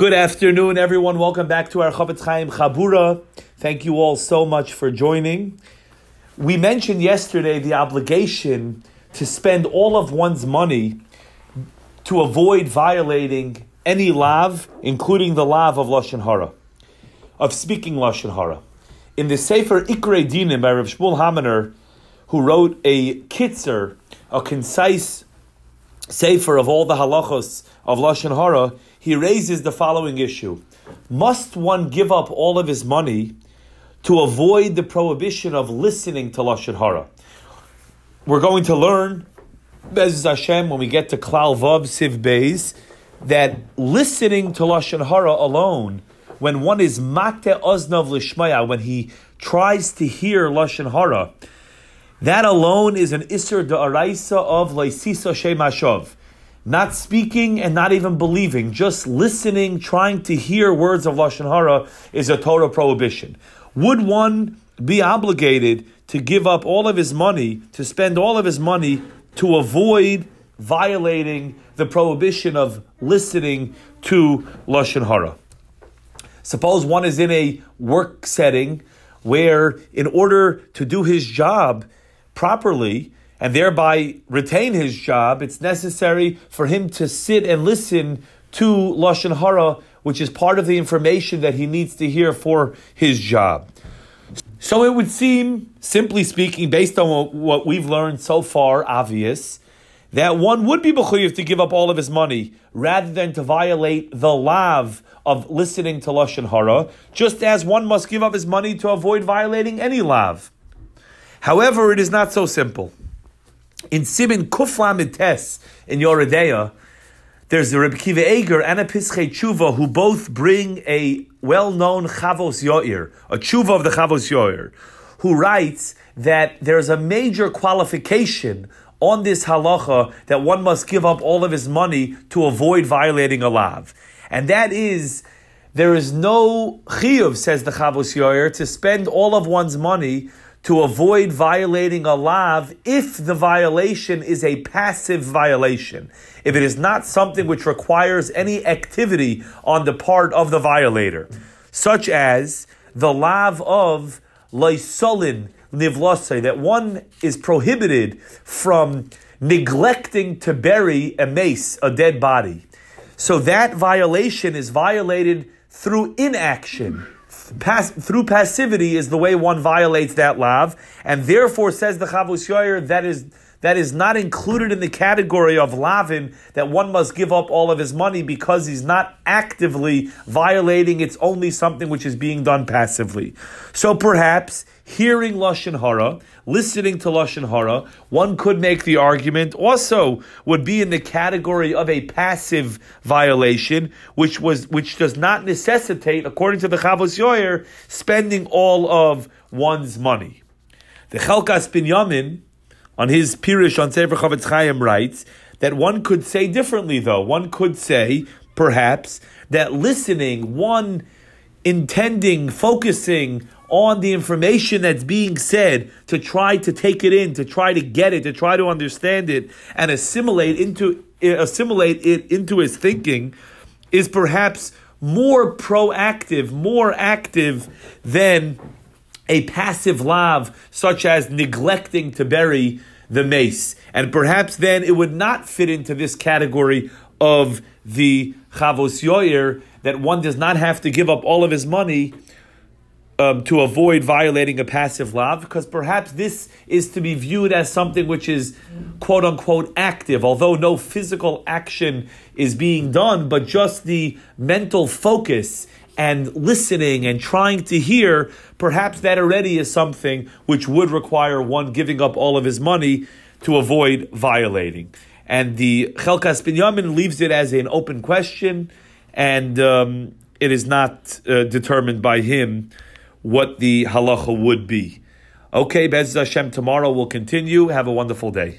Good afternoon, everyone. Welcome back to our Chofetz Chaim Chabura. Thank you all so much for joining. We mentioned yesterday the obligation to spend all of one's money to avoid violating any lav, including the lav of Lashon Hara, of speaking Lashon Hara. In the Sefer Ikrei Dinim by Rav Shmuel Huminer, who wrote a kitzer, a concise sefer of all the halachos of Lashon Hara, he raises the following issue. Must one give up all of his money to avoid the prohibition of listening to Lashon Hara? We're going to learn, Bez Hashem, when we get to Klal Vav Siv Beis, that listening to Lashon Hara alone, when one is Mate Oznav Lishmaya, when he tries to hear Lashon Hara, that alone is an Issur D'oraisa of Laisisa Shemashov. Not speaking and not even believing, just listening, trying to hear words of Lashon Hara is a Torah prohibition. Would one be obligated to give up all of his money, to spend all of his money to avoid violating the prohibition of listening to Lashon Hara? Suppose one is in a work setting where, in order to do his job, properly and thereby retain his job, it's necessary for him to sit and listen to Lashon Hara, which is part of the information that he needs to hear for his job. So it would seem, simply speaking, based on what we've learned so far, obvious, that one would be bechuyev to give up all of his money rather than to violate the lav of listening to Lashon Hara, just as one must give up his money to avoid violating any lav. However, it is not so simple. In Simin Kufla Mites in Yoreh De'ah, there's the Reb Kiva Eger and a Pischei Tshuva who both bring a well-known Chavos Yoir, a Tshuva of the Chavos Yoir, who writes that there's a major qualification on this halacha that one must give up all of his money to avoid violating a lav. And that is, there is no chiyuv, says the Chavos Yoir, to spend all of one's money to avoid violating a lav if the violation is a passive violation. If it is not something which requires any activity on the part of the violator, such as the lav of laisolin nivlosai, that one is prohibited from neglecting to bury a mace, a dead body. So that violation is violated through inaction Pass, through passivity is the way one violates that lav, and therefore says the Chavos Yoyer that is that is not included in the category of lavin that one must give up all of his money because he's not actively violating. It's only something which is being done passively. So perhaps hearing lashon hara, listening to lashon hara, one could make the argument also would be in the category of a passive violation, which was which does not necessitate, according to the Chavos Yoyer, spending all of one's money. The Chelkas Binyamin on his Pirish on Sefer Chofetz Chaim writes that one could say differently, though. One could say, perhaps, that listening, one intending, focusing on the information that's being said to try to take it in, to try to get it, to try to understand it, and assimilate into eh, assimilate it into his thinking, is perhaps more proactive, more active than a passive lav, such as neglecting to bury the mace. And perhaps then it would not fit into this category of the Chavos Yoyer, that one does not have to give up all of his money um, to avoid violating a passive lav, because perhaps this is to be viewed as something which is quote unquote active, although no physical action is being done, but just the mental focus and listening and trying to hear, perhaps that already is something which would require one giving up all of his money to avoid violating. And the Chelkas Binyamin leaves it as an open question, and um, it is not uh, determined by him what the halacha would be. Okay, Bez Hashem, tomorrow we'll continue. Have a wonderful day.